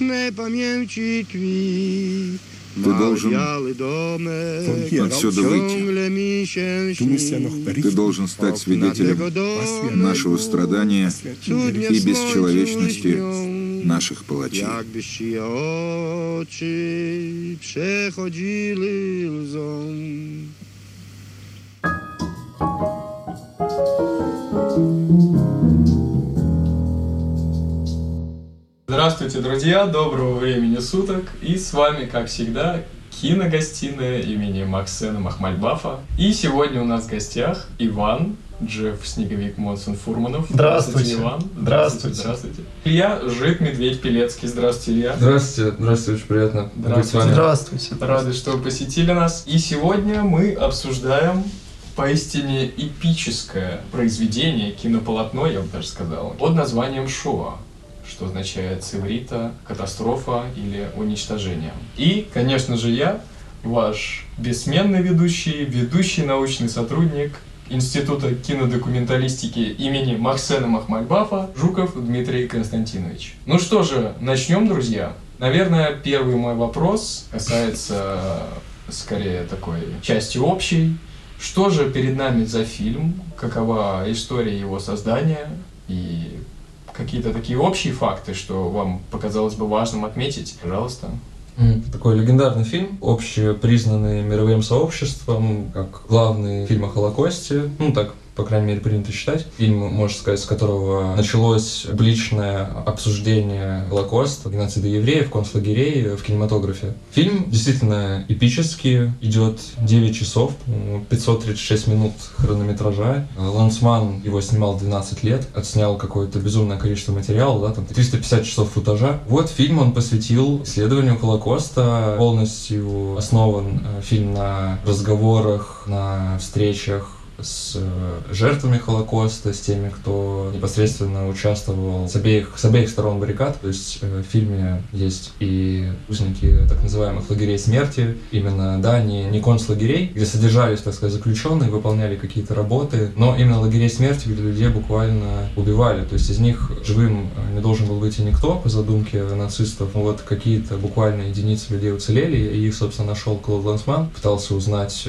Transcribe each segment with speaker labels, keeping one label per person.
Speaker 1: непам'ятчі твій.
Speaker 2: Ты должен
Speaker 1: отсюда выйти.
Speaker 2: Ты должен стать свидетелем нашего страдания и бесчеловечности наших палачей.
Speaker 1: Jakbyś oczy
Speaker 3: Здравствуйте, друзья! Доброго времени суток! И с вами, как всегда, киногостиная имени Максена Махмальбафа. И сегодня у нас в гостях Иван, Джефф Снеговик Монсон Фурманов.
Speaker 4: Здравствуйте.
Speaker 3: Иван.
Speaker 4: Здравствуйте.
Speaker 3: Здравствуйте. Илья Жик Медведь Пелецкий. Здравствуйте, Илья.
Speaker 5: Здравствуйте, здравствуйте, очень приятно быть с
Speaker 3: Здравствуйте.
Speaker 5: вами.
Speaker 4: Здравствуйте.
Speaker 3: Рады, что вы посетили нас. И сегодня мы обсуждаем поистине эпическое произведение, кинополотно, я бы даже сказал, под названием «Шоа», что означает с «катастрофа» или «уничтожение». И, конечно же, я, ваш бессменный ведущий, ведущий научный сотрудник Института кинодокументалистики имени Максена Махмальбафа Жуков Дмитрий Константинович. Ну что же, начнем, друзья. Наверное, первый мой вопрос касается скорее такой части общей. Что же перед нами за фильм? Какова история его создания? И какие-то такие общие факты, что вам показалось бы важным отметить? Пожалуйста.
Speaker 5: Такой легендарный фильм, общепризнанный мировым сообществом, как главный фильм о Холокосте, ну так, по крайней мере, принято считать. Фильм, можно сказать, с которого началось публичное обсуждение Холокоста, геноцида евреев, концлагерей в кинематографе. Фильм действительно эпический, идет 9 часов, по-моему, 536 минут хронометража. Лансман его снимал 12 лет, отснял какое-то безумное количество материала, да, там 350 часов футажа. Вот фильм он посвятил исследованию Холокоста, полностью основан э, фильм на разговорах, на встречах с э, жертвами Холокоста, с теми, кто непосредственно участвовал с обеих, с обеих сторон баррикад. То есть э, в фильме есть и узники так называемых лагерей смерти, именно, да, не, не концлагерей, где содержались, так сказать, заключенные, выполняли какие-то работы, но именно лагерей смерти, где людей буквально убивали. То есть из них живым э, не должен был выйти никто по задумке нацистов. Ну, Вот какие-то буквально единицы людей уцелели, и их, собственно, нашел Клод Лансман, пытался узнать,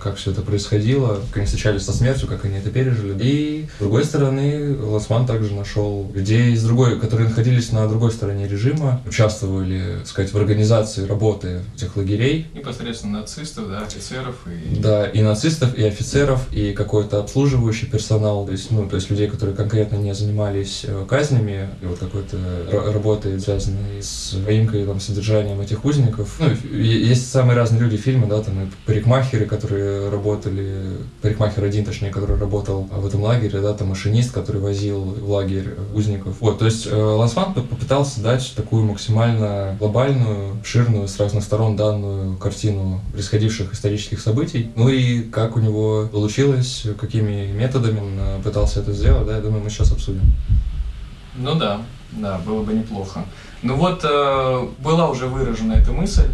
Speaker 5: как все это происходило, они встречались со смертью, как они это пережили. И, с другой стороны, Лансман также нашел людей из другой, которые находились на другой стороне режима, участвовали, так сказать, в организации работы этих лагерей,
Speaker 3: Непосредственно нацистов, да, офицеров и...
Speaker 5: да, и нацистов, и офицеров, и какой-то обслуживающий персонал, то есть, ну, то есть людей, которые конкретно не занимались э, казнями, и вот какой-то ра- работой, связанной с поимкой, там, содержанием этих узников. Ну, есть самые разные люди фильма, да, там, и парикмахеры, которые работали, один, точнее, который работал в этом лагере, да, там, машинист, который возил в лагерь узников. Вот, то есть э, Лансман попытался дать такую максимально глобальную, обширную, с разных сторон данную картину происходивших исторических событий. Ну и как у него получилось, какими методами он э, пытался это сделать, да, я думаю, мы сейчас обсудим.
Speaker 3: Ну да, да, было бы неплохо. Ну вот, э, была уже выражена эта мысль,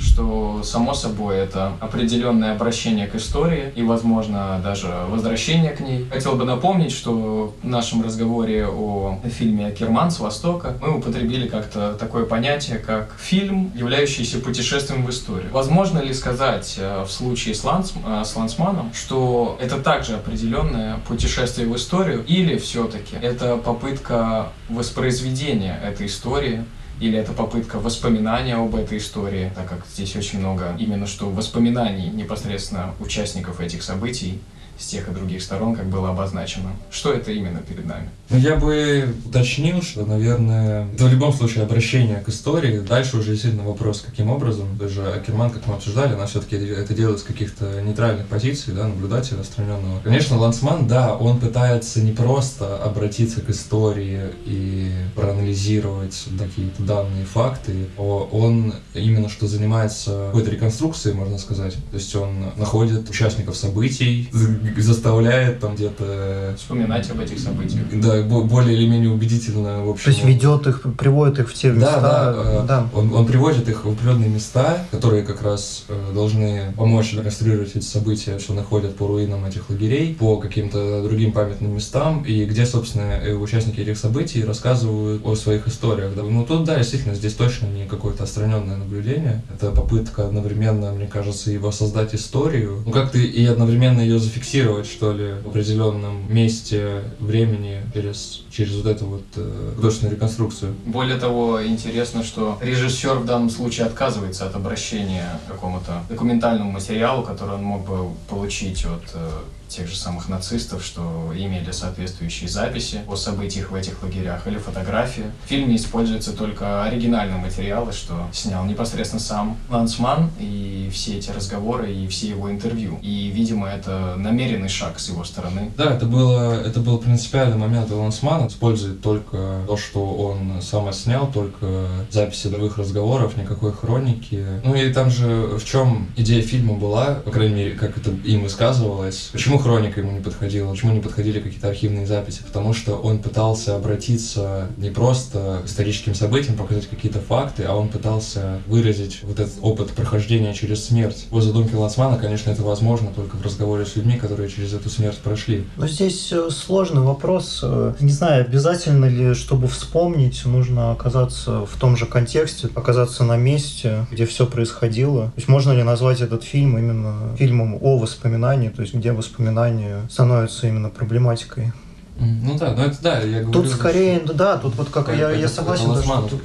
Speaker 3: что, само собой, это определенное обращение к истории и, возможно, даже возвращение к ней. Хотел бы напомнить, что в нашем разговоре о фильме «Керман с Востока» мы употребили как-то такое понятие, как фильм, являющийся путешествием в историю. Возможно ли сказать э, в случае с, Ланс, э, с Лансманом, что это также определенное путешествие в историю, или все-таки это попытка воспроизведения этой истории, или это попытка воспоминания об этой истории, так как здесь очень много именно что воспоминаний непосредственно участников этих событий с тех и других сторон, как было обозначено. Что это именно перед нами?
Speaker 5: Ну, я бы уточнил, что, наверное, это в любом случае обращение к истории. Дальше уже действительно вопрос, каким образом. Даже Акерман, как мы обсуждали, она все-таки это делает с каких-то нейтральных позиций, да, наблюдателя, отстраненного. Конечно, Лансман, да, он пытается не просто обратиться к истории и проанализировать какие-то данные, факты, о- он именно что занимается какой-то реконструкцией, можно сказать. То есть он находит участников событий, заставляет там где-то...
Speaker 3: Вспоминать об этих событиях.
Speaker 5: Да, более или менее убедительно, в общем.
Speaker 4: То есть ведет их, приводит их в те места.
Speaker 5: Да, да. да. Он, он приводит их в определенные места, которые как раз э, должны помочь реконструировать эти события, что находят по руинам этих лагерей, по каким-то другим памятным местам, и где, собственно, э, участники этих событий рассказывают о своих историях. Да. Ну, тут, да, действительно, здесь точно не какое-то отстраненное наблюдение. Это попытка одновременно, мне кажется, и воссоздать историю, ну, как-то и одновременно ее зафиксировать, что ли, в определенном месте, времени, через, через вот эту вот э, художественную реконструкцию.
Speaker 3: Более того, интересно, что режиссер в данном случае отказывается от обращения к какому-то документальному материалу, который он мог бы получить от э, тех же самых нацистов, что имели соответствующие записи о событиях в этих лагерях или фотографии. В фильме используются только оригинальные материалы, что снял непосредственно сам Лансман и все эти разговоры и все его интервью. И, видимо, это намеренный шаг с его стороны.
Speaker 5: Да, это было, это был принципиальный момент. Лансман использует только то, что он сам отснял, только записи других разговоров, никакой хроники. Ну и там же в чем идея фильма была, по крайней мере, как это им высказывалось. Почему хроника ему не подходила, почему не подходили какие-то архивные записи, потому что он пытался обратиться не просто к историческим событиям, показать какие-то факты, а он пытался выразить вот этот опыт прохождения через смерть. По задумке Лансмана, конечно, это возможно только в разговоре с людьми, которые через эту смерть прошли.
Speaker 4: Но здесь э, сложный вопрос. Э, не знаю, обязательно ли, чтобы вспомнить, нужно оказаться в том же контексте, оказаться на месте, где все происходило. То есть можно ли назвать этот фильм именно фильмом о воспоминании, то есть где воспоминания воспоминания становится именно проблематикой
Speaker 5: ну да, ну это да, я говорю.
Speaker 4: Тут скорее, что... да, тут вот как это, я, я согласен, да, что тут,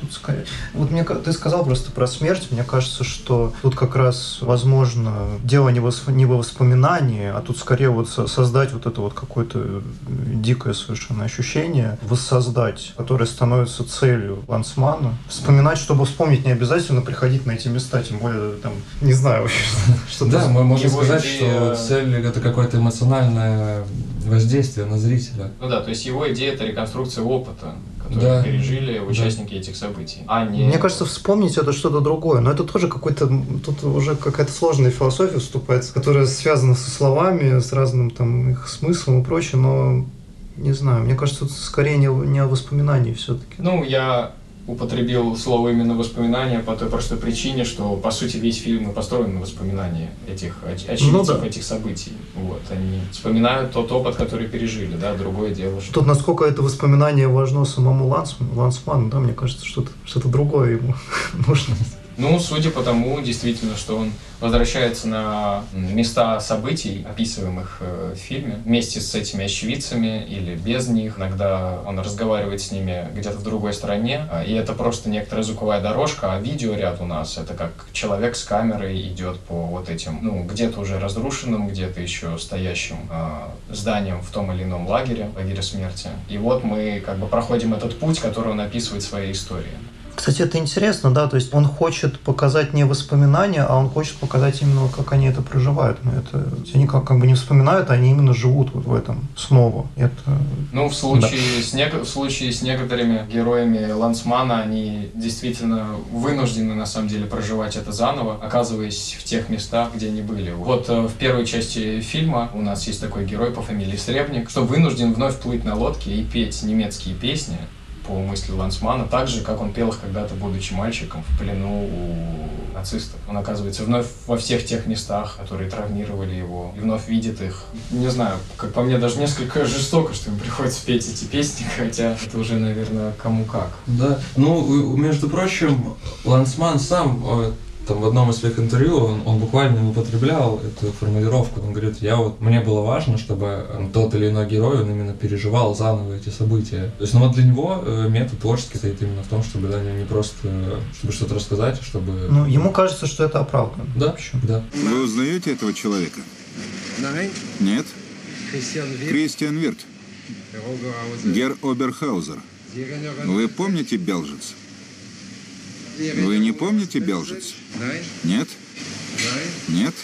Speaker 4: тут скорее. Вот мне ты сказал просто про смерть, мне кажется, что тут как раз возможно дело не, восп... не во воспоминании, а тут скорее вот создать вот это вот какое-то дикое совершенно ощущение, воссоздать, которое становится целью Лансмана. Вспоминать, чтобы вспомнить, не обязательно приходить на эти места, тем более там, не знаю,
Speaker 5: что Да, мы можем сказать, что цель это какое-то эмоциональное воздействие на зрителя.
Speaker 3: Ну да, то есть его идея это реконструкция опыта, который да. пережили участники да. этих событий, а не...
Speaker 4: Мне кажется, вспомнить это что-то другое, но это тоже какой-то, тут уже какая-то сложная философия вступает, которая связана со словами, с разным там их смыслом и прочее, но не знаю, мне кажется, тут скорее не, не о воспоминании все-таки.
Speaker 3: Ну, я употребил слово именно воспоминания по той простой причине, что по сути весь фильм построен на воспоминании этих очевидцев, ну, да. этих событий. Вот они вспоминают тот опыт, который пережили, да, другое дело.
Speaker 4: Что... Тут насколько это воспоминание важно самому Лансману, Лансману да, мне кажется, что-то что другое ему нужно.
Speaker 3: Ну, судя по тому, действительно, что он возвращается на места событий, описываемых э, в фильме, вместе с этими очевидцами или без них. Иногда он разговаривает с ними где-то в другой стране, а, и это просто некоторая звуковая дорожка, а видеоряд у нас — это как человек с камерой идет по вот этим, ну, где-то уже разрушенным, где-то еще стоящим э, зданиям в том или ином лагере, лагере смерти. И вот мы как бы проходим этот путь, который он описывает в своей истории.
Speaker 4: Кстати, это интересно, да, то есть он хочет показать не воспоминания, а он хочет показать именно, как они это проживают. Но это, они как, как бы не вспоминают, они именно живут вот в этом снова. Это...
Speaker 3: Ну, в случае, да. с не... в случае с некоторыми героями Лансмана, они действительно вынуждены, на самом деле, проживать это заново, оказываясь в тех местах, где они были. Вот э, в первой части фильма у нас есть такой герой по фамилии Сребник, что вынужден вновь плыть на лодке и петь немецкие песни, по мысли Лансмана, так же, как он пел их когда-то, будучи мальчиком, в плену у нацистов. Он оказывается вновь во всех тех местах, которые травмировали его, и вновь видит их. Не знаю, как по мне, даже несколько жестоко, что им приходится петь эти песни, хотя это уже, наверное, кому как.
Speaker 5: Да, ну, между прочим, Лансман сам э, там в одном из своих интервью он, он буквально употреблял эту формулировку. Он говорит, я вот, мне было важно, чтобы тот или иной герой, он именно переживал заново эти события. То есть, ну вот для него э, метод творческий стоит именно в том, чтобы да, не просто, чтобы что-то рассказать, а чтобы...
Speaker 4: Ну, ему кажется, что это оправдано.
Speaker 5: Да, общем. да.
Speaker 2: Вы узнаете этого человека? Нет? Кристиан Вирт. Гер Оберхаузер. Вы помните Белжиц? Вы не помните Белжиц? Нет? Нет?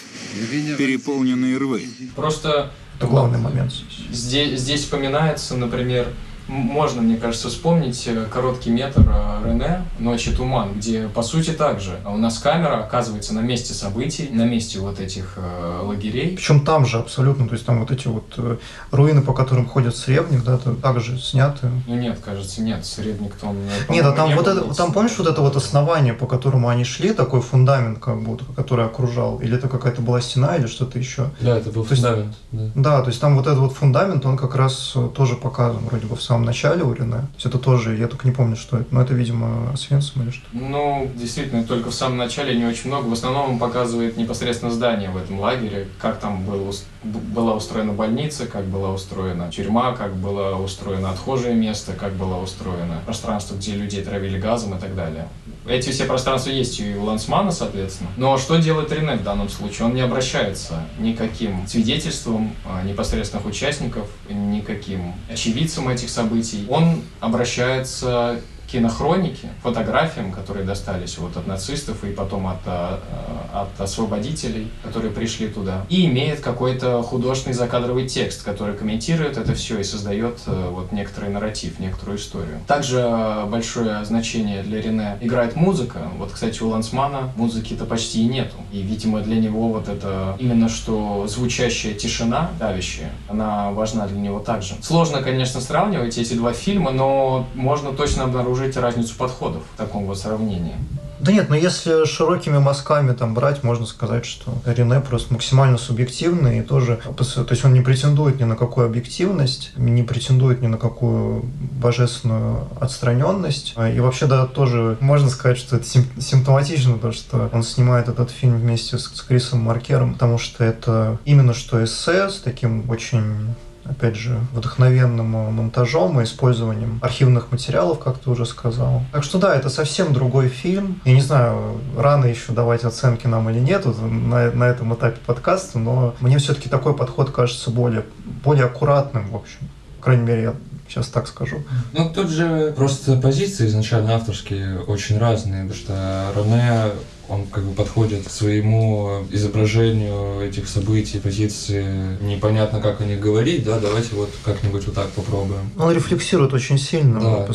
Speaker 2: Переполненные рвы.
Speaker 3: Просто
Speaker 4: это главный момент.
Speaker 3: Здесь, здесь вспоминается, например, можно, мне кажется, вспомнить э, короткий метр э, Рене «Ночи туман», где, по сути, также у нас камера оказывается на месте событий, на месте вот этих э, лагерей.
Speaker 4: Причем там же абсолютно, то есть там вот эти вот э, руины, по которым ходит Сребник, да, также сняты.
Speaker 3: Ну нет, кажется, нет, Сребник там...
Speaker 4: Нет, а там не вот это, там помнишь вот это вот основание, по которому они шли, такой фундамент как будто, который окружал, или это какая-то была стена, или что-то еще?
Speaker 5: Да, это был то фундамент.
Speaker 4: Есть, да. да, то есть там вот этот вот фундамент, он как раз тоже показан вроде бы в самом начале у Рене. То есть это тоже, я только не помню, что это, но это, видимо, Освенцим или что?
Speaker 3: Ну, действительно, только в самом начале не очень много. В основном он показывает непосредственно здание в этом лагере, как там был, была устроена больница, как была устроена тюрьма, как было устроено отхожее место, как было устроено пространство, где людей травили газом и так далее. Эти все пространства есть и у Лансмана, соответственно. Но что делает Рене в данном случае? Он не обращается никаким свидетельством а, непосредственных участников, никаким очевидцам этих событий. Он обращается кинохроники, фотографиям, которые достались вот от нацистов и потом от, э, от освободителей, которые пришли туда, и имеет какой-то художественный закадровый текст, который комментирует это все и создает э, вот некоторый нарратив, некоторую историю. Также э, большое значение для Рене играет музыка. Вот, кстати, у Лансмана музыки-то почти и нету. И, видимо, для него вот это именно что звучащая тишина, давящая, она важна для него также. Сложно, конечно, сравнивать эти два фильма, но можно точно обнаружить обнаружить разницу подходов в таком вот сравнении.
Speaker 4: Да нет, но если широкими мазками там брать, можно сказать, что Рене просто максимально субъективный и тоже, то есть он не претендует ни на какую объективность, не претендует ни на какую божественную отстраненность. И вообще, да, тоже можно сказать, что это симптоматично, то, что он снимает этот фильм вместе с Крисом Маркером, потому что это именно что эссе с таким очень опять же, вдохновенным монтажом и использованием архивных материалов, как ты уже сказал. Так что да, это совсем другой фильм. Я не знаю, рано еще давать оценки нам или нет на, на этом этапе подкаста, но мне все-таки такой подход кажется более, более аккуратным, в общем. По крайней мере, я сейчас так скажу.
Speaker 5: Ну, тут же просто позиции изначально авторские очень разные, потому что Рене он как бы подходит к своему изображению этих событий, позиции. Непонятно, как о них говорить, да, давайте вот как-нибудь вот так попробуем.
Speaker 4: Он рефлексирует очень сильно. Да.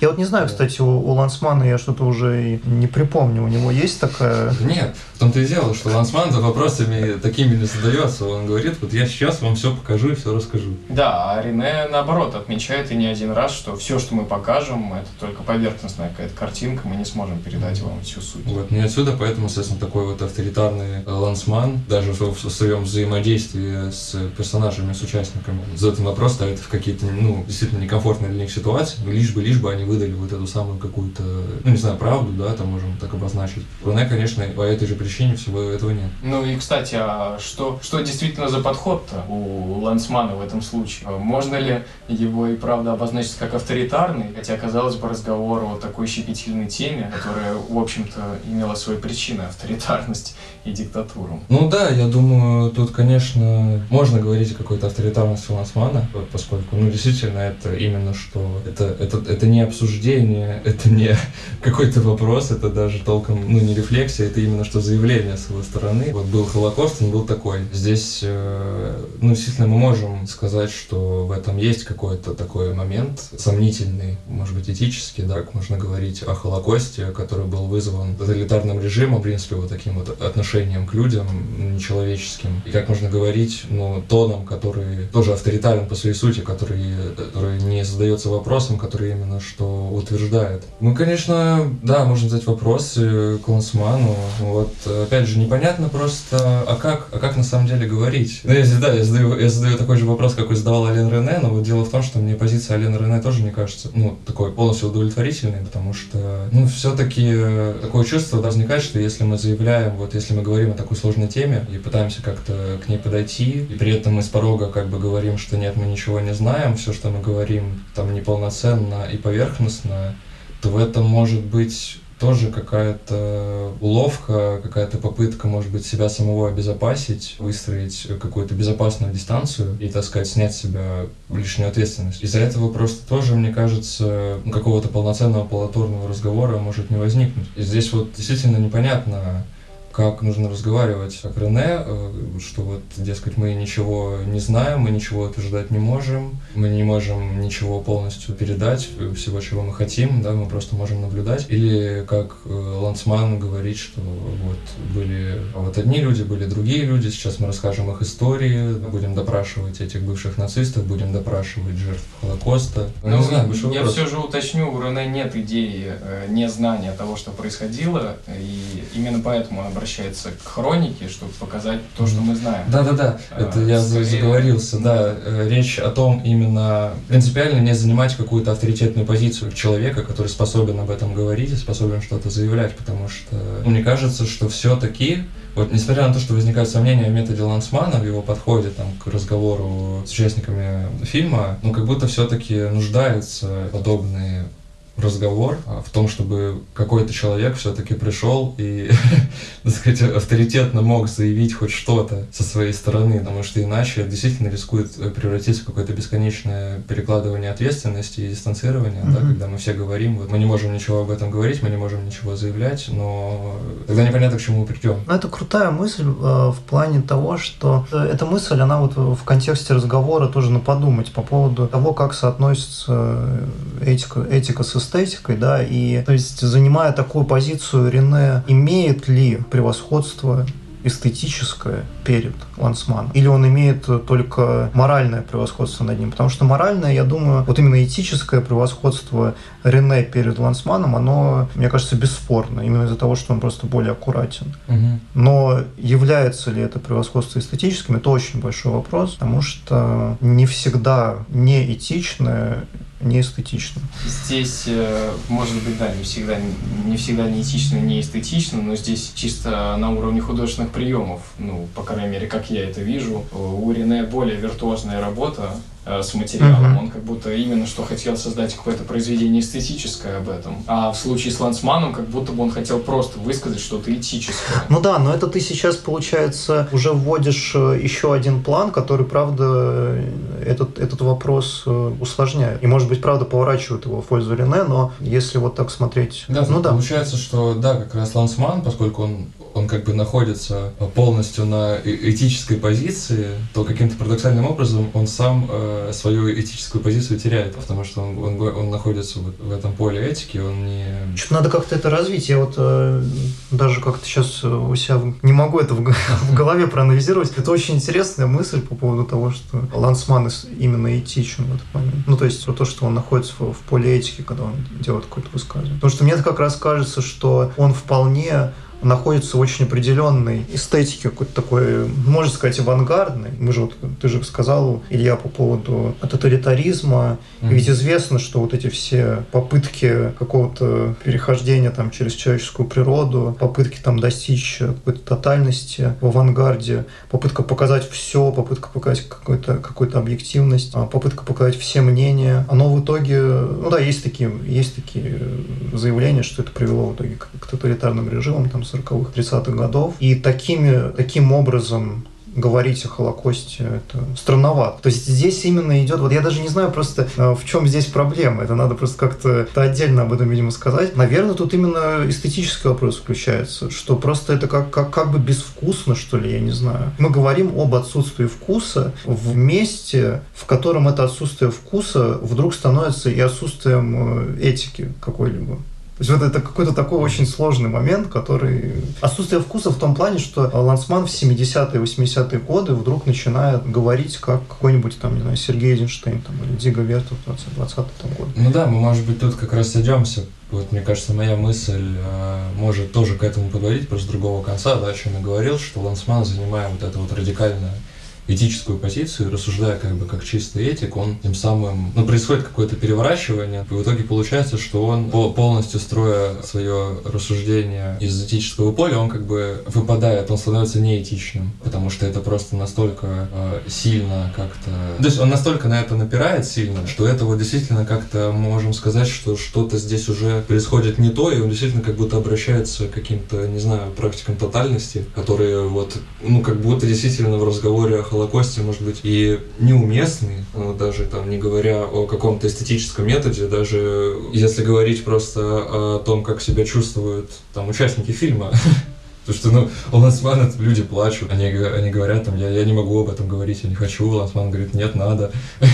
Speaker 4: Я вот не знаю, кстати, у, у Лансмана я что-то уже и не припомню, у него есть такая...
Speaker 5: Нет, в том-то и дело, что Лансман за вопросами такими не задается. Он говорит, вот я сейчас вам все покажу и все расскажу.
Speaker 3: Да, а Рене, наоборот, отмечает и не один раз, что все, что мы покажем, это только поверхностная какая-то картинка, мы не сможем передать вам всю суть.
Speaker 5: Вот, не отсюда поэтому, соответственно, такой вот авторитарный э, лансман, даже в, в своем взаимодействии с персонажами, с участниками, задает им вопрос, ставит в какие-то, ну, действительно некомфортные для них ситуации, лишь бы, лишь бы они выдали вот эту самую какую-то, ну, не знаю, правду, да, там можем так обозначить. Руне, конечно, по этой же причине всего этого нет.
Speaker 3: Ну и, кстати, а что, что действительно за подход-то у Лансмана в этом случае? Можно ли его и правда обозначить как авторитарный, хотя, казалось бы, разговор о такой щепетильной теме, которая, в общем-то, имела свой причины авторитарность и диктатуру.
Speaker 5: Ну да, я думаю, тут, конечно, можно говорить о какой-то авторитарности Лансмана, поскольку, ну, действительно, это именно что, это, это, это не обсуждение, это не какой-то вопрос, это даже толком, ну, не рефлексия, это именно что заявление с его стороны. Вот был Холокост, он был такой. Здесь, э, ну, действительно, мы можем сказать, что в этом есть какой-то такой момент сомнительный, может быть, этический, да, как можно говорить о Холокосте, который был вызван тоталитарным режимом, режима, в принципе, вот таким вот отношением к людям нечеловеческим. И как можно говорить, ну, тоном, который тоже авторитарен по своей сути, который, который не задается вопросом, который именно что утверждает. Мы, конечно, да, можем задать вопрос к Лансману. Вот, опять же, непонятно просто, а как, а как на самом деле говорить? Ну, я, да, я задаю, я задаю такой же вопрос, какой задавал Ален Рене, но вот дело в том, что мне позиция Ален Рене тоже не кажется, ну, такой полностью удовлетворительной, потому что, ну, все-таки такое чувство возникает, что если мы заявляем, вот если мы говорим о такой сложной теме и пытаемся как-то к ней подойти, и при этом мы с порога как бы говорим, что нет, мы ничего не знаем, все, что мы говорим, там неполноценно и поверхностно, то в этом может быть тоже какая-то уловка, какая-то попытка, может быть, себя самого обезопасить, выстроить какую-то безопасную дистанцию и, так сказать, снять с себя лишнюю ответственность. Из-за этого просто тоже, мне кажется, какого-то полноценного полаторного разговора может не возникнуть. И здесь вот действительно непонятно, как нужно разговаривать как Рене, э, что вот, дескать, мы ничего не знаем, мы ничего утверждать не можем, мы не можем ничего полностью передать, всего, чего мы хотим, да, мы просто можем наблюдать. Или как э, Лансман говорит, что вот были вот одни люди, были другие люди, сейчас мы расскажем их истории, будем допрашивать этих бывших нацистов, будем допрашивать жертв Холокоста.
Speaker 3: Ну, не знаю, я вопрос. все же уточню, у Рене нет идеи э, незнания того, что происходило, и именно поэтому он обращается к хронике, чтобы показать то, что мы знаем.
Speaker 5: Да-да-да, а, это я скорее... заговорился, да. Э, речь о том именно принципиально не занимать какую-то авторитетную позицию человека, который способен об этом говорить и способен что-то заявлять, потому что ну, мне кажется, что все-таки вот, несмотря на то, что возникают сомнения о методе Лансмана, в его подходе там, к разговору с участниками фильма, ну, как будто все-таки нуждаются подобные разговор а, в том, чтобы какой-то человек все-таки пришел и, так сказать, авторитетно мог заявить хоть что-то со своей стороны, потому что иначе действительно рискует э, превратиться в какое-то бесконечное перекладывание ответственности и дистанцирование, mm-hmm. да, когда мы все говорим, вот мы не можем ничего об этом говорить, мы не можем ничего заявлять, но тогда непонятно, к чему мы придем.
Speaker 4: Ну, это крутая мысль э, в плане того, что э, эта мысль, она вот в контексте разговора тоже на подумать по поводу того, как соотносится этика, этика с эстетикой, да, и то есть занимая такую позицию Рене, имеет ли превосходство эстетическое перед Лансманом? Или он имеет только моральное превосходство над ним? Потому что моральное, я думаю, вот именно этическое превосходство Рене перед Лансманом, оно, мне кажется, бесспорно. Именно из-за того, что он просто более аккуратен.
Speaker 5: Угу.
Speaker 4: Но является ли это превосходство эстетическим, это очень большой вопрос, потому что не всегда неэтичное не эстетично.
Speaker 3: Здесь, э, может быть, да, не всегда, не всегда не этично, не эстетично, но здесь чисто на уровне художественных приемов, ну, по крайней мере, как я это вижу, у Рене более виртуозная работа, с материалом. Uh-huh. Он как будто именно что хотел создать какое-то произведение эстетическое об этом. А в случае с Лансманом, как будто бы он хотел просто высказать что-то этическое.
Speaker 4: Ну да, но это ты сейчас, получается, уже вводишь э, еще один план, который, правда, этот, этот вопрос э, усложняет. И, может быть, правда, поворачивает его в пользу Рене, но если вот так смотреть...
Speaker 5: Да, ну да. Получается, что, да, как раз Лансман, поскольку он он как бы находится полностью на этической позиции, то каким-то парадоксальным образом он сам э, свою этическую позицию теряет, потому что он, он, он находится вот в этом поле этики, он не...
Speaker 4: Что-то надо как-то это развить. Я вот э, даже как-то сейчас у себя не могу это в, в голове проанализировать. Это очень интересная мысль по поводу того, что Лансман именно этичен в этот момент. Ну, то есть то, что он находится в, в поле этики, когда он делает какое-то высказывание. Потому что мне как раз кажется, что он вполне находится в очень определенной эстетике, какой-то такой, можно сказать, авангардной. Мы же вот, ты же сказал, Илья, по поводу тоталитаризма. Mm-hmm. Ведь известно, что вот эти все попытки какого-то перехождения там через человеческую природу, попытки там достичь какой-то тотальности в авангарде, попытка показать все, попытка показать какую-то какую объективность, а, попытка показать все мнения, оно в итоге, ну да, есть такие, есть такие заявления, что это привело в итоге к, к тоталитарным режимам, там, 40-х, 30-х годов. И такими, таким образом говорить о Холокосте это странновато. То есть здесь именно идет, вот я даже не знаю просто, э, в чем здесь проблема. Это надо просто как-то отдельно об этом, видимо, сказать. Наверное, тут именно эстетический вопрос включается, что просто это как, как, как бы безвкусно, что ли, я не знаю. Мы говорим об отсутствии вкуса в месте, в котором это отсутствие вкуса вдруг становится и отсутствием э, этики какой-либо. То есть вот это какой-то такой очень сложный момент, который... Отсутствие вкуса в том плане, что Лансман в 70-е, 80-е годы вдруг начинает говорить как какой-нибудь там, не знаю, Сергей Эйзенштейн там, или Дига Вертов в 20-м году.
Speaker 5: Ну да, мы, может быть, тут как раз сойдемся. Вот, мне кажется, моя мысль э, может тоже к этому поговорить, просто с другого конца, да, о чем я говорил, что Лансман, занимая вот это вот радикальное этическую позицию, рассуждая как бы как чистый этик, он тем самым, ну, происходит какое-то переворачивание, и в итоге получается, что он полностью строя свое рассуждение из этического поля, он как бы выпадает, он становится неэтичным, потому что это просто настолько э, сильно как-то... То есть он настолько на это напирает сильно, что это вот действительно как-то можем сказать, что что-то здесь уже происходит не то, и он действительно как будто обращается к каким-то, не знаю, практикам тотальности, которые вот, ну, как будто действительно в разговоре Холокосте, может быть, и неуместный, ну, даже там не говоря о каком-то эстетическом методе, даже если говорить просто о том, как себя чувствуют там участники фильма, Потому что, ну, у Лансмана люди плачут, они, они говорят, там, я, я не могу об этом говорить, я не хочу. Лансман говорит, нет, надо.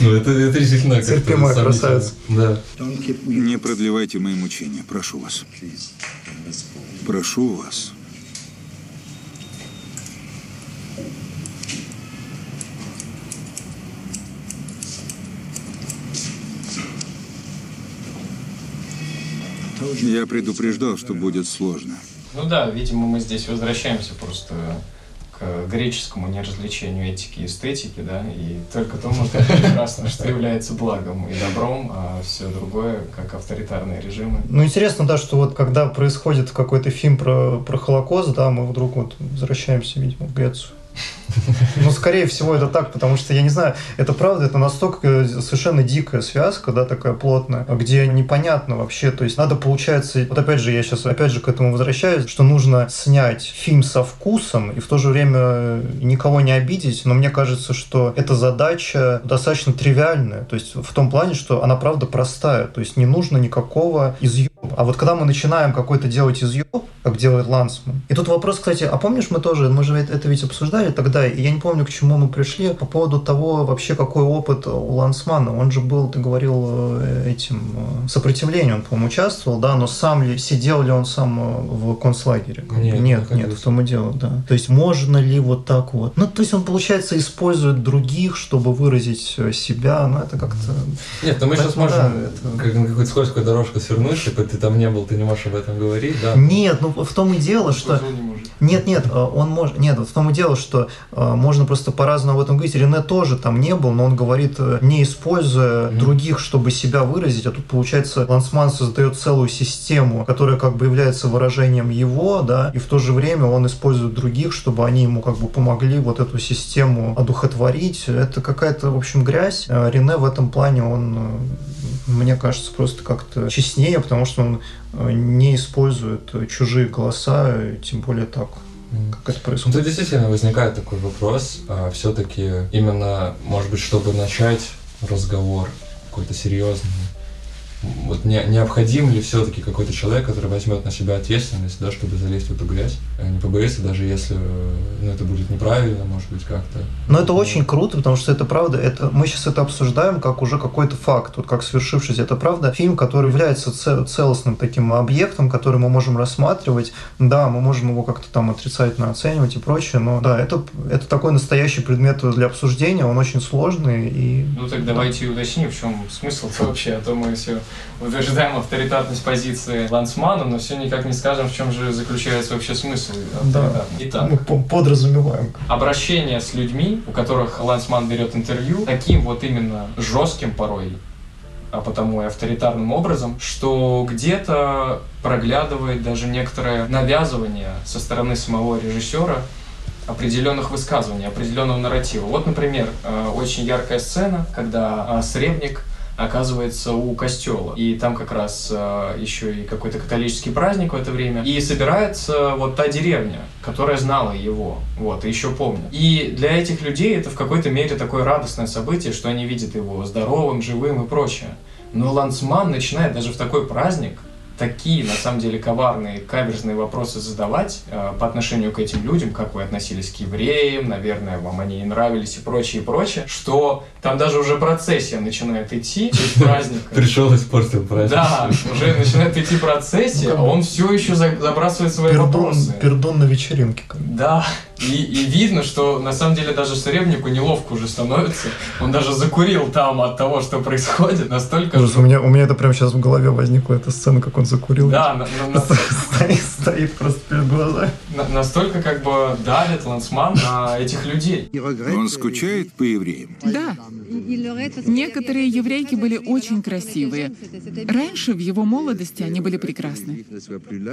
Speaker 5: Ну, это, это действительно как-то
Speaker 4: красавица.
Speaker 5: Да.
Speaker 2: Не продлевайте мои мучения, прошу вас. Прошу вас. Я предупреждал, что будет сложно.
Speaker 3: Ну да, видимо, мы здесь возвращаемся просто к греческому неразвлечению этики и эстетики, да, и только то может быть прекрасно, что является благом и добром, а все другое, как авторитарные режимы.
Speaker 4: Ну, интересно, да, что вот когда происходит какой-то фильм про, про Холокост, да, мы вдруг вот возвращаемся, видимо, в Грецию. Ну, скорее всего, это так, потому что, я не знаю, это правда, это настолько совершенно дикая связка, да, такая плотная, где непонятно вообще, то есть надо, получается, вот опять же, я сейчас опять же к этому возвращаюсь, что нужно снять фильм со вкусом и в то же время никого не обидеть, но мне кажется, что эта задача достаточно тривиальная, то есть в том плане, что она правда простая, то есть не нужно никакого изъема. А вот когда мы начинаем какой-то делать изъем, как делает Лансман, и тут вопрос, кстати, а помнишь, мы тоже, мы же это ведь обсуждали тогда, и я не помню, к чему мы пришли, по поводу того, вообще, какой опыт у Лансмана. Он же был, ты говорил, э, этим э, сопротивлением, он, по-моему, участвовал, да, но сам ли, сидел ли он сам э, в концлагере?
Speaker 5: Нет,
Speaker 4: нет, нет, в том и дело, да. То есть можно ли вот так вот? Ну, то есть он, получается, использует других, чтобы выразить себя, но это как-то...
Speaker 5: Нет, но мы сейчас можем да, это... как на какую-то скользкую дорожку свернуть, типа ты там не был, ты не можешь об этом говорить, да?
Speaker 4: Нет, ну в том и дело, что... Нет, нет, он может... Нет, в том и дело, что можно просто по-разному об этом говорить. Рене тоже там не был, но он говорит, э, не используя mm-hmm. других, чтобы себя выразить. А тут, получается, Лансман создает целую систему, которая как бы является выражением его, да, и в то же время он использует других, чтобы они ему как бы помогли вот эту систему одухотворить. Это какая-то, в общем, грязь. Рене в этом плане, он, э, мне кажется, просто как-то честнее, потому что он э, не использует чужие голоса, тем более так как это происходит?
Speaker 5: Тут действительно возникает такой вопрос. А, Все-таки именно, может быть, чтобы начать разговор какой-то серьезный, вот не, необходим ли все-таки какой-то человек, который возьмет на себя ответственность, да, чтобы залезть в эту грязь, а не побоится, даже если ну, это будет неправильно, может быть, как-то.
Speaker 4: Но это очень круто, потому что это правда, это, мы сейчас это обсуждаем как уже какой-то факт, вот как свершившийся. Это правда фильм, который является целостным таким объектом, который мы можем рассматривать. Да, мы можем его как-то там отрицательно оценивать и прочее, но да, это, это такой настоящий предмет для обсуждения, он очень сложный. И...
Speaker 3: Ну так давайте уточним, в чем смысл вообще, а то мы все утверждаем авторитарность позиции Лансмана, но все никак не скажем, в чем же заключается вообще смысл
Speaker 4: да. Итак, мы подразумеваем.
Speaker 3: Обращение с людьми, у которых Лансман берет интервью, таким вот именно жестким порой, а потому и авторитарным образом, что где-то проглядывает даже некоторое навязывание со стороны самого режиссера определенных высказываний, определенного нарратива. Вот, например, э, очень яркая сцена, когда э, Сребник оказывается у костела. И там как раз э, еще и какой-то католический праздник в это время. И собирается вот та деревня, которая знала его, вот, и еще помнит. И для этих людей это в какой-то мере такое радостное событие, что они видят его здоровым, живым и прочее. Но Лансман начинает даже в такой праздник такие, на самом деле, коварные, каверзные вопросы задавать э, по отношению к этим людям, как вы относились к евреям, наверное, вам они не нравились и прочее, и прочее, что там даже уже процессия начинает идти, праздник.
Speaker 5: Пришел и испортил праздник.
Speaker 3: Да, уже начинает идти процессия, а он все еще забрасывает свои вопросы.
Speaker 4: Пердон на вечеринке.
Speaker 3: Да, и, и видно, что на самом деле даже Сребнику неловко уже становится. Он даже закурил там от того, что происходит. Настолько...
Speaker 4: Ужас, у, меня, у меня это прямо сейчас в голове возникла эта сцена, как он закурил.
Speaker 3: Да, на, на,
Speaker 4: стоит, стоит просто перед глазами.
Speaker 3: На, настолько как бы давит Лансман на этих людей.
Speaker 2: Он скучает по евреям?
Speaker 6: Да. Некоторые еврейки были очень красивые. Раньше, в его молодости, они были прекрасны.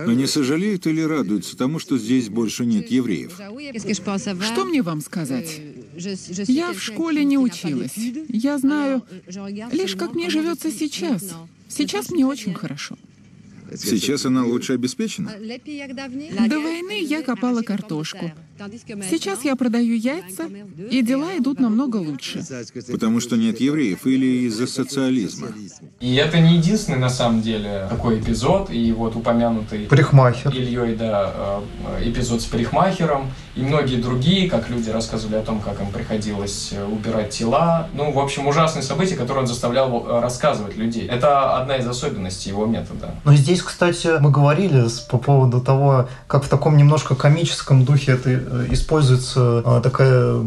Speaker 2: Они сожалеют или радуются тому, что здесь больше нет евреев?
Speaker 6: Что мне вам сказать? Я в школе не училась. Я знаю лишь, как мне живется сейчас. Сейчас мне очень хорошо.
Speaker 2: Сейчас она лучше обеспечена?
Speaker 6: До войны я копала картошку. Сейчас я продаю яйца, и дела идут намного лучше.
Speaker 2: Потому что нет евреев или из-за социализма?
Speaker 3: И это не единственный, на самом деле, такой эпизод, и вот упомянутый
Speaker 4: Парикмахер.
Speaker 3: Ильей, да, э, эпизод с парикмахером, и многие другие, как люди рассказывали о том, как им приходилось э, убирать тела. Ну, в общем, ужасные события, которые он заставлял э, рассказывать людей. Это одна из особенностей его метода.
Speaker 4: Но здесь, кстати, мы говорили по поводу того, как в таком немножко комическом духе это э, используется такая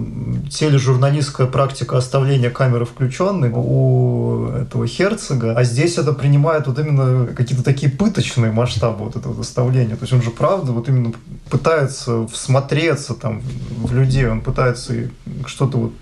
Speaker 4: тележурналистская практика оставления камеры включенной у этого Херцога, а здесь это принимает вот именно какие-то такие пыточные масштабы вот этого оставления. То есть он же правда вот именно пытается всмотреться там в людей, он пытается что-то вот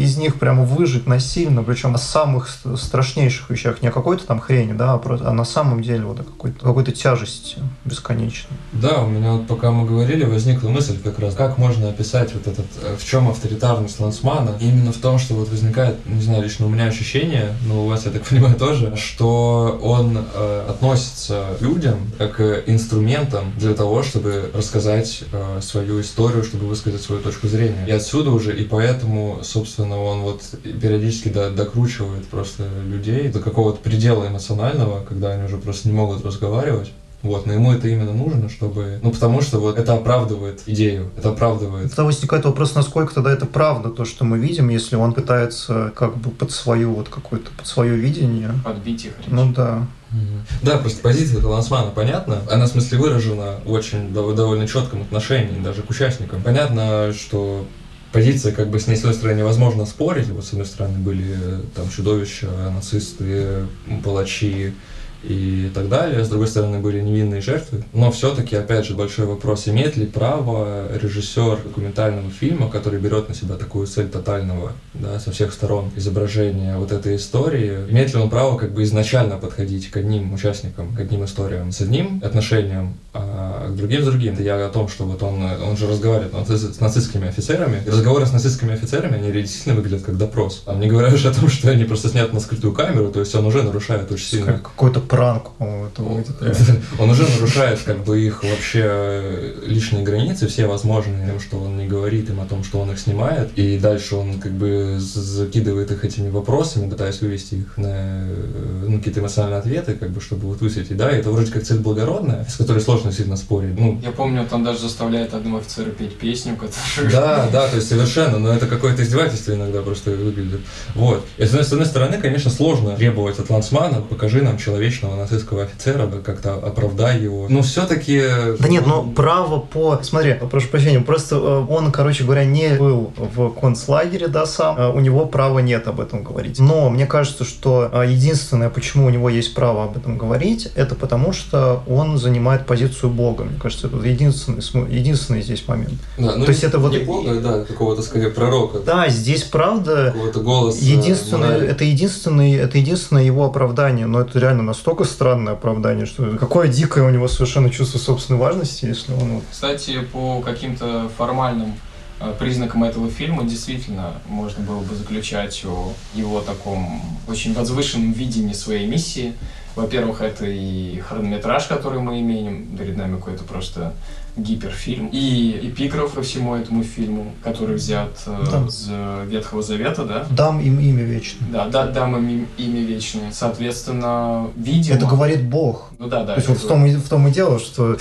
Speaker 4: из них прямо выжить насильно, причем о самых ст- страшнейших вещах, не о какой-то там хрени, да, а, а на самом деле вот о какой-то, какой-то тяжести бесконечной.
Speaker 5: Да, у меня вот пока мы говорили, возникла мысль как раз, как можно описать вот этот, э, в чем авторитарность Лансмана. Именно в том, что вот возникает, не знаю, лично у меня ощущение, ну у вас, я так понимаю, тоже, что он э, относится к людям как к инструментам для того, чтобы рассказать э, свою историю, чтобы высказать свою точку зрения. И отсюда уже, и поэтому, собственно, он вот периодически до- докручивает просто людей до какого-то предела эмоционального, когда они уже просто не могут разговаривать. Вот, но ему это именно нужно, чтобы... Ну, потому что вот это оправдывает идею, это оправдывает...
Speaker 4: Тогда возникает вопрос, насколько тогда это правда, то, что мы видим, если он пытается как бы под свою вот какое-то, под свое видение.
Speaker 3: Подбить их речь.
Speaker 4: Ну да.
Speaker 5: Мгм. Да, просто позиция Талансмана понятна. Она, в смысле, выражена в очень дов- довольно четком отношении даже к участникам. Понятно, что позиция, как бы, с ней, с одной стороны, невозможно спорить. Вот, с одной стороны, были э, там чудовища, нацисты, палачи и так далее. С другой стороны, были невинные жертвы. Но все-таки, опять же, большой вопрос, имеет ли право режиссер документального фильма, который берет на себя такую цель тотального, да, со всех сторон изображения вот этой истории, имеет ли он право как бы изначально подходить к одним участникам, к одним историям с одним отношением, а к другим с другим. Это я о том, что вот он, он же разговаривает наци- с нацистскими офицерами. И разговоры с нацистскими офицерами, они действительно выглядят как допрос. А не говоря уже о том, что они просто сняты на скрытую камеру, то есть он уже нарушает очень сильно
Speaker 4: Как- Какой-то пранк, по-моему,
Speaker 5: он уже нарушает как бы их вообще э, лишние границы, все возможные, тем, что он не говорит им о том, что он их снимает, и дальше он как бы закидывает их этими вопросами, пытаясь вывести их на э, ну, какие-то эмоциональные ответы, как бы, чтобы вот высветить, да, и это вроде как цель благородная, с которой сложно сильно спорить, ну,
Speaker 3: Я помню, он даже заставляет одного офицера петь песню, которую...
Speaker 5: да, да, то есть совершенно, но это какое-то издевательство иногда просто выглядит. Вот. И с одной, стороны, конечно, сложно требовать от Лансмана, покажи нам человечного нацистского офицера, как-то оправдай его. Но все-таки...
Speaker 4: Да нет, но право по... Смотри, прошу прощения, просто э, он, короче говоря, не был в концлагере, да, сам. Э, У него права нет об этом говорить. Но мне кажется, что э, единственное, почему у него есть право об этом говорить, это потому, что он занимает позицию Бога. Мне кажется, это единственный, единственный здесь момент.
Speaker 5: Да, ну,
Speaker 4: То есть это вот-
Speaker 5: Не бога, да, какого-то, скорее, пророка.
Speaker 4: Да, здесь правда...
Speaker 5: Какого-то голоса.
Speaker 4: Единственное,
Speaker 5: морали.
Speaker 4: это единственное, это единственное его оправдание, но это реально настолько странное оправдание, что какое дикое у него совершенно чувство собственной важности, если он
Speaker 3: Кстати, по каким-то формальным э, признакам этого фильма действительно можно было бы заключать о его таком очень возвышенном видении своей миссии. Во-первых, это и хронометраж, который мы имеем, перед нами какой-то просто гиперфильм, и эпиграф ко всему этому фильму, который взят э, из Ветхого Завета, да?
Speaker 4: дам им имя вечное.
Speaker 3: Да, да, дам им им- имя вечное. Соответственно, видимо...
Speaker 4: Это говорит Бог.
Speaker 3: Ну да, да.
Speaker 4: То есть вот в том, в том и дело, что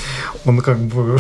Speaker 4: он как бы...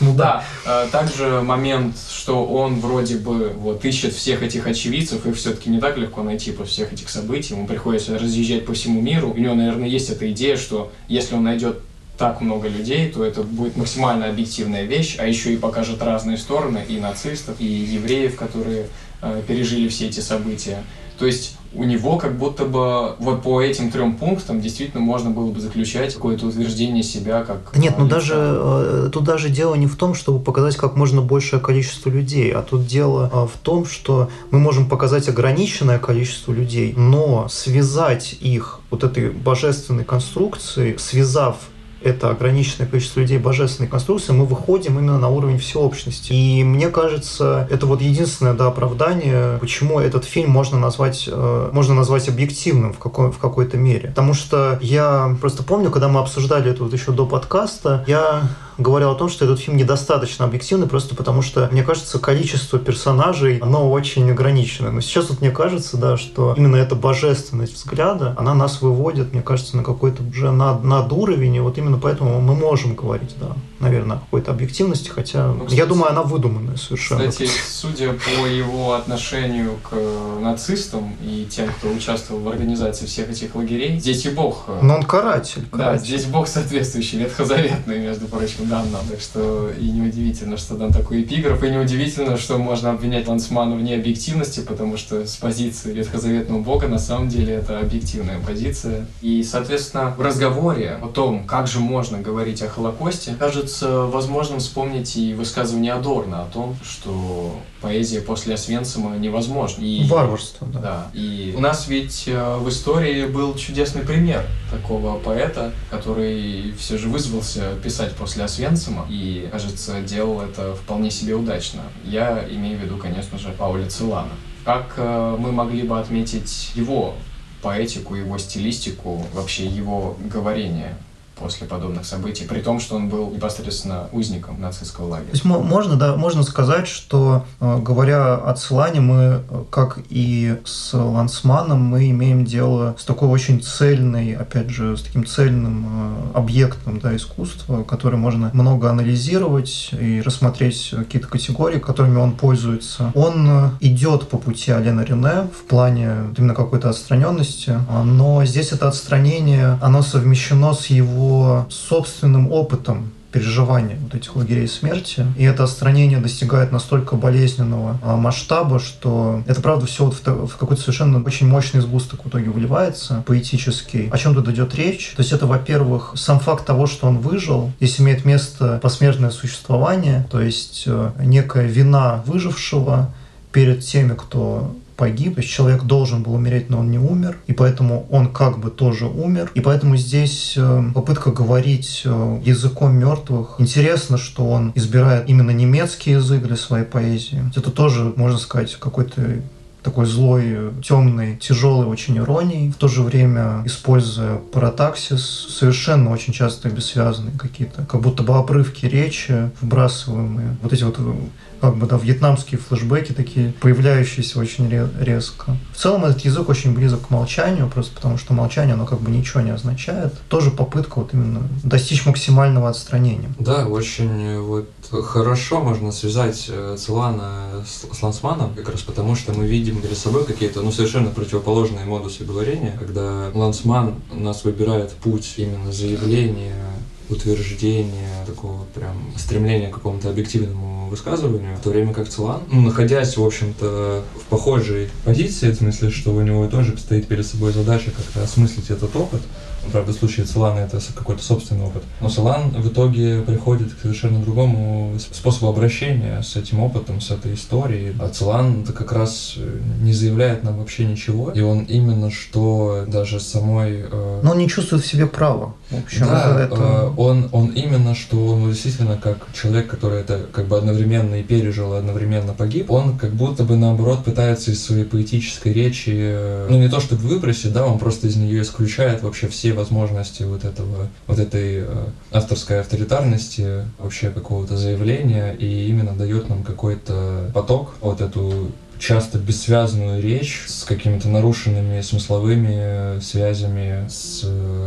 Speaker 4: Ну да.
Speaker 3: Да, э, также момент, что он вроде бы вот ищет всех этих очевидцев, их все-таки не так легко найти после всех этих событий, ему приходится разъезжать по всему миру. У него, наверное, есть эта идея, что если он найдет так много людей, то это будет максимально объективная вещь, а еще и покажет разные стороны и нацистов, и евреев, которые э, пережили все эти события. То есть у него как будто бы вот по этим трем пунктам действительно можно было бы заключать какое-то утверждение себя как...
Speaker 4: Нет, ну
Speaker 3: лица.
Speaker 4: даже э, тут даже дело не в том, чтобы показать как можно большее количество людей, а тут дело э, в том, что мы можем показать ограниченное количество людей, но связать их вот этой божественной конструкцией, связав это ограниченное количество людей божественной конструкции, мы выходим именно на уровень всеобщности. И мне кажется, это вот единственное да, оправдание, почему этот фильм можно назвать, э, можно назвать объективным в, какой, в какой-то мере. Потому что я просто помню, когда мы обсуждали это вот еще до подкаста, я говорил о том, что этот фильм недостаточно объективный, просто потому что, мне кажется, количество персонажей, оно очень ограничено. Но сейчас вот мне кажется, да, что именно эта божественность взгляда, она нас выводит, мне кажется, на какой-то уже над, над уровень, и вот именно поэтому мы можем говорить, да, наверное, о какой-то объективности, хотя, ну, кстати, я думаю, она выдуманная совершенно.
Speaker 3: Кстати, судя по его отношению к нацистам и тем, кто участвовал в организации всех этих лагерей, здесь и Бог.
Speaker 4: Э, Но он каратель.
Speaker 3: каратель. Да, здесь Бог соответствующий, ветхозаветный, между прочим, дан нам. Так что и неудивительно, что дан такой эпиграф, и неудивительно, что можно обвинять Лансмана в необъективности, потому что с позиции ветхозаветного Бога на самом деле это объективная позиция. И, соответственно, в разговоре о том, как же можно говорить о Холокосте, кажется возможным вспомнить и высказывание Адорна о том, что поэзия после Освенцима невозможна. И,
Speaker 4: Варварство, да.
Speaker 3: Да. И у нас ведь э, в истории был чудесный пример такого поэта, который все же вызвался писать после Освенцима и, кажется, делал это вполне себе удачно. Я имею в виду, конечно же, Пауля Целана. Как э, мы могли бы отметить его поэтику, его стилистику, вообще его говорение после подобных событий, при том, что он был непосредственно узником нацистского лагеря. То
Speaker 4: есть можно, да, можно сказать, что э, говоря о Целане, мы, как и с Лансманом, мы имеем дело с такой очень цельной, опять же, с таким цельным э, объектом да, искусства, который можно много анализировать и рассмотреть какие-то категории, которыми он пользуется. Он э, идет по пути Алена Рене в плане именно какой-то отстраненности, но здесь это отстранение, оно совмещено с его собственным опытом переживания вот этих лагерей смерти. И это отстранение достигает настолько болезненного а, масштаба, что это, правда, все вот в, в какой-то совершенно очень мощный сгусток в итоге выливается, поэтический. О чем тут идет речь? То есть это, во-первых, сам факт того, что он выжил. Здесь имеет место посмертное существование, то есть э, некая вина выжившего перед теми, кто погиб, то есть человек должен был умереть, но он не умер, и поэтому он как бы тоже умер, и поэтому здесь э, попытка говорить э, языком мертвых. Интересно, что он избирает именно немецкий язык для своей поэзии. Это тоже, можно сказать, какой-то такой злой, темный, тяжелый очень иронией, в то же время используя паратаксис, совершенно очень часто бессвязанные какие-то, как будто бы обрывки речи вбрасываемые. Вот эти вот как бы, да, вьетнамские флешбеки такие, появляющиеся очень резко. В целом этот язык очень близок к молчанию, просто потому что молчание, оно как бы ничего не означает. Тоже попытка вот именно достичь максимального отстранения.
Speaker 5: Да, очень вот хорошо можно связать э, Целана с, с Лансманом, как раз потому, что мы видим перед собой какие-то, ну, совершенно противоположные модусы говорения, когда Лансман нас выбирает путь именно заявления утверждения, такого прям стремления к какому-то объективному высказыванию, в то время как Целан, ну, находясь, в общем-то, в похожей позиции, в смысле, что у него тоже стоит перед собой задача как-то осмыслить этот опыт, Правда, в случае Целана это какой-то собственный опыт. Но Целан в итоге приходит к совершенно другому способу обращения с этим опытом, с этой историей. А Целан это как раз э, не заявляет нам вообще ничего. И он именно что даже самой...
Speaker 4: Э... Но он не чувствует в себе права. В общем,
Speaker 5: да, это... э, он, он именно что он действительно как человек, который это как бы одновременно и пережил, и одновременно погиб, он как будто бы наоборот пытается из своей поэтической речи, э, ну не то чтобы выбросить, да, он просто из нее исключает вообще все возможности вот этого, вот этой э, авторской авторитарности, вообще какого-то заявления, и именно дает нам какой-то поток, вот эту часто бессвязную речь с какими-то нарушенными смысловыми связями, с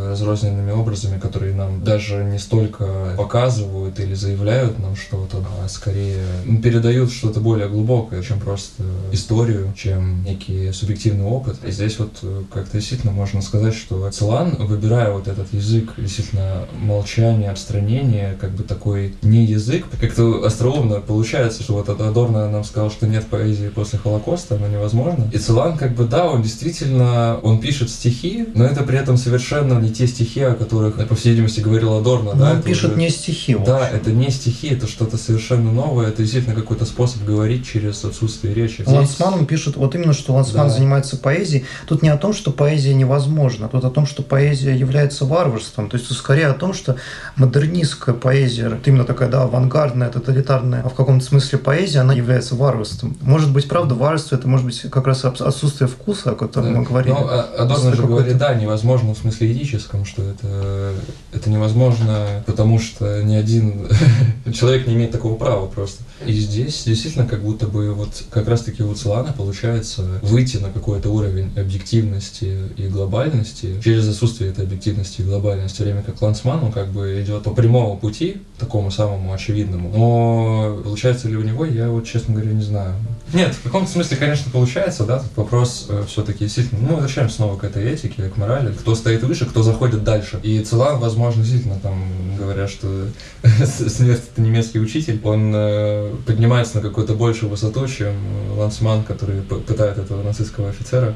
Speaker 5: разрозненными образами, которые нам даже не столько показывают или заявляют нам что-то, а скорее передают что-то более глубокое, чем просто историю, чем некий субъективный опыт. И здесь вот как-то действительно можно сказать, что Целан, выбирая вот этот язык действительно молчания, отстранения, как бы такой не язык, как-то остроумно получается, что вот Адорно нам сказал, что нет поэзии после Холокоста, оно невозможно. И Целан, как бы, да, он действительно, он пишет стихи, но это при этом совершенно не те стихи, о которых, по всей видимости, говорил Адорно,
Speaker 4: Но
Speaker 5: да.
Speaker 4: он
Speaker 5: это
Speaker 4: пишет
Speaker 5: уже-
Speaker 4: не стихи.
Speaker 5: Да, это не стихи, это что-то совершенно новое, это действительно какой-то способ говорить через отсутствие речи. Здесь-
Speaker 4: Лансман он пишет вот именно, что Лансман
Speaker 5: Да.
Speaker 4: занимается поэзией. Тут не о том, что поэзия невозможна, тут о том, что поэзия является варварством. То есть скорее о том, что модернистская поэзия, вот именно такая, да, авангардная, тоталитарная, а в каком-то смысле поэзия, она является варварством. Может быть, правда, варварство это может быть как раз отсутствие вкуса, о котором мы говорили.
Speaker 5: Ну, а- Адорно же говорит, да, невозможно в смысле этическом, что это, это невозможно, потому что ни один человек не имеет такого права просто. И здесь действительно как будто бы вот как раз-таки у Целана получается выйти на какой-то уровень объективности и глобальности через отсутствие этой объективности и глобальности, время как Лансман, он как бы идет по прямому пути, такому самому очевидному. Но получается ли у него, я вот, честно говоря, не знаю. Нет, в каком-то смысле, конечно, получается, да, тут вопрос все-таки действительно, ну, возвращаемся снова к этой этике, к морали, кто стоит выше, кто заходит дальше. И Целан, возможно, действительно, там, говорят, что смерть это немецкий учитель, он э, поднимается на какую-то большую высоту, чем Лансман, который пытает этого нацистского офицера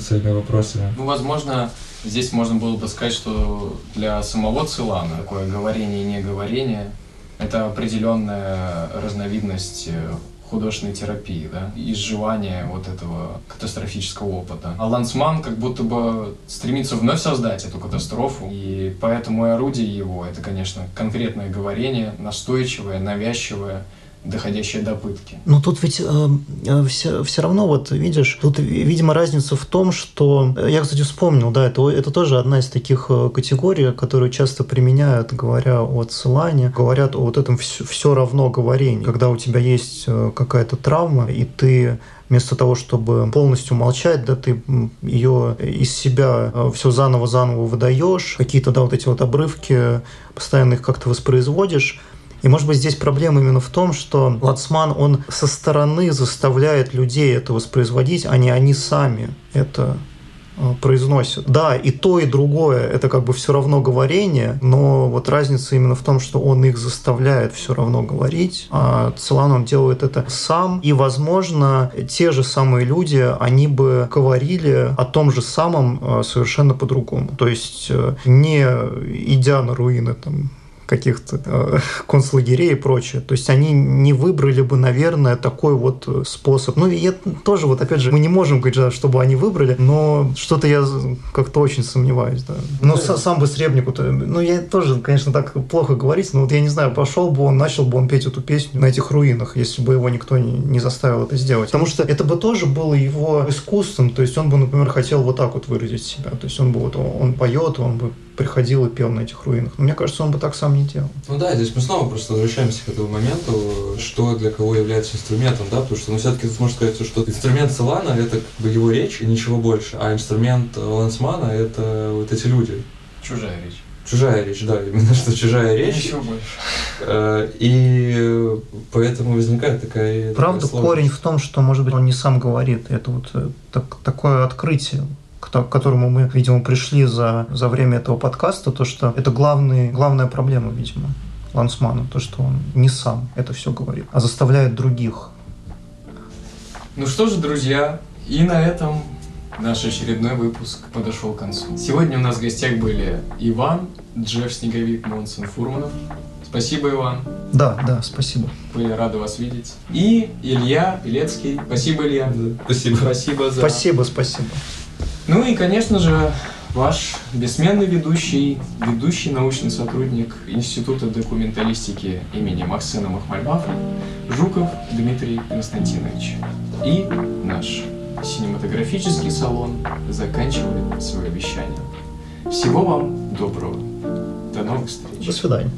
Speaker 5: своими вопросами.
Speaker 3: Ну, возможно, здесь можно было бы сказать, что для самого Цилана такое говорение и неговорение – это определенная разновидность э, художественной терапии, да, изживания вот этого катастрофического опыта. А Лансман как будто бы стремится вновь создать эту катастрофу, и поэтому и орудие его – это, конечно, конкретное говорение, настойчивое, навязчивое, доходящее до пытки.
Speaker 4: Ну тут ведь все, все равно, вот видишь, тут, ви- видимо, разница в том, что... э, Я, кстати, вспомнил, да, это, это тоже одна из таких э, категорий, которые часто применяют, говоря о Целане, говорят о вот этом все, равно говорении. Когда у тебя есть э, какая-то травма, и ты вместо того, чтобы полностью молчать, да, ты ее из себя все заново-заново выдаешь, какие-то, да, вот эти вот обрывки, постоянно их как-то воспроизводишь, и, может быть, здесь проблема именно в том, что Лацман, он со стороны заставляет людей это воспроизводить, а не они сами это э, произносят. Да, и то, и другое – это как бы все равно говорение, но вот разница именно в том, что он их заставляет все равно говорить, а Целан он делает это сам, и, возможно, те же самые люди, они бы говорили о том же самом э, совершенно по-другому. То есть, э, не идя на руины там, каких-то э, концлагерей и прочее. То есть они не выбрали бы, наверное, такой вот э, способ. Ну, и я тоже, вот опять же, мы не можем говорить, да, чтобы они выбрали, но что-то я как-то очень сомневаюсь, да. Ну, с- сам бы Сребнику-то, ну, я тоже, конечно, так плохо говорить, но вот я не знаю, пошел бы он, начал бы он петь эту песню на этих руинах, если бы его никто не, не заставил это сделать. Потому что это бы тоже было его искусством, то есть он бы, например, хотел вот так вот выразить себя. То есть он бы вот, он поет, он бы приходил и пел на этих руинах. Но мне кажется, он бы так сам не делал.
Speaker 5: Ну да, здесь мы снова просто возвращаемся к этому моменту, что для кого является инструментом, да, потому что, ну, все-таки тут можно сказать, что инструмент Целана – это как бы его речь и ничего больше, а инструмент Лансмана – это вот эти люди.
Speaker 3: Чужая речь.
Speaker 5: Чужая речь, да, именно что чужая речь.
Speaker 3: Ничего больше.
Speaker 5: Э, И поэтому возникает такая... такая
Speaker 4: Правда,
Speaker 5: сложность.
Speaker 4: корень в том, что, может быть, он не сам говорит. Это вот э, так- такое открытие, к то- к которому мы, видимо, пришли за, за время этого подкаста, то, что это главный, главная проблема, видимо, Лансмана, то, что он не сам это все говорит, а заставляет других.
Speaker 3: Ну что же, друзья, и на этом наш очередной выпуск подошел к концу. Сегодня у нас в гостях были Иван, Джефф Снеговик, Монсон Фурманов. Спасибо, Иван.
Speaker 4: Да, да, спасибо.
Speaker 3: Были рады вас видеть. И Илья Пелецкий. Спасибо, Илья.
Speaker 5: Спасибо.
Speaker 3: Спасибо за...
Speaker 4: Спасибо, спасибо.
Speaker 3: Ну и, конечно же, ваш бессменный ведущий, ведущий научный сотрудник Института документалистики имени Максима Махмальбафа Жуков Дмитрий Константинович. И наш синематографический салон заканчивает свое вещание. Всего вам доброго. До новых встреч.
Speaker 4: До свидания.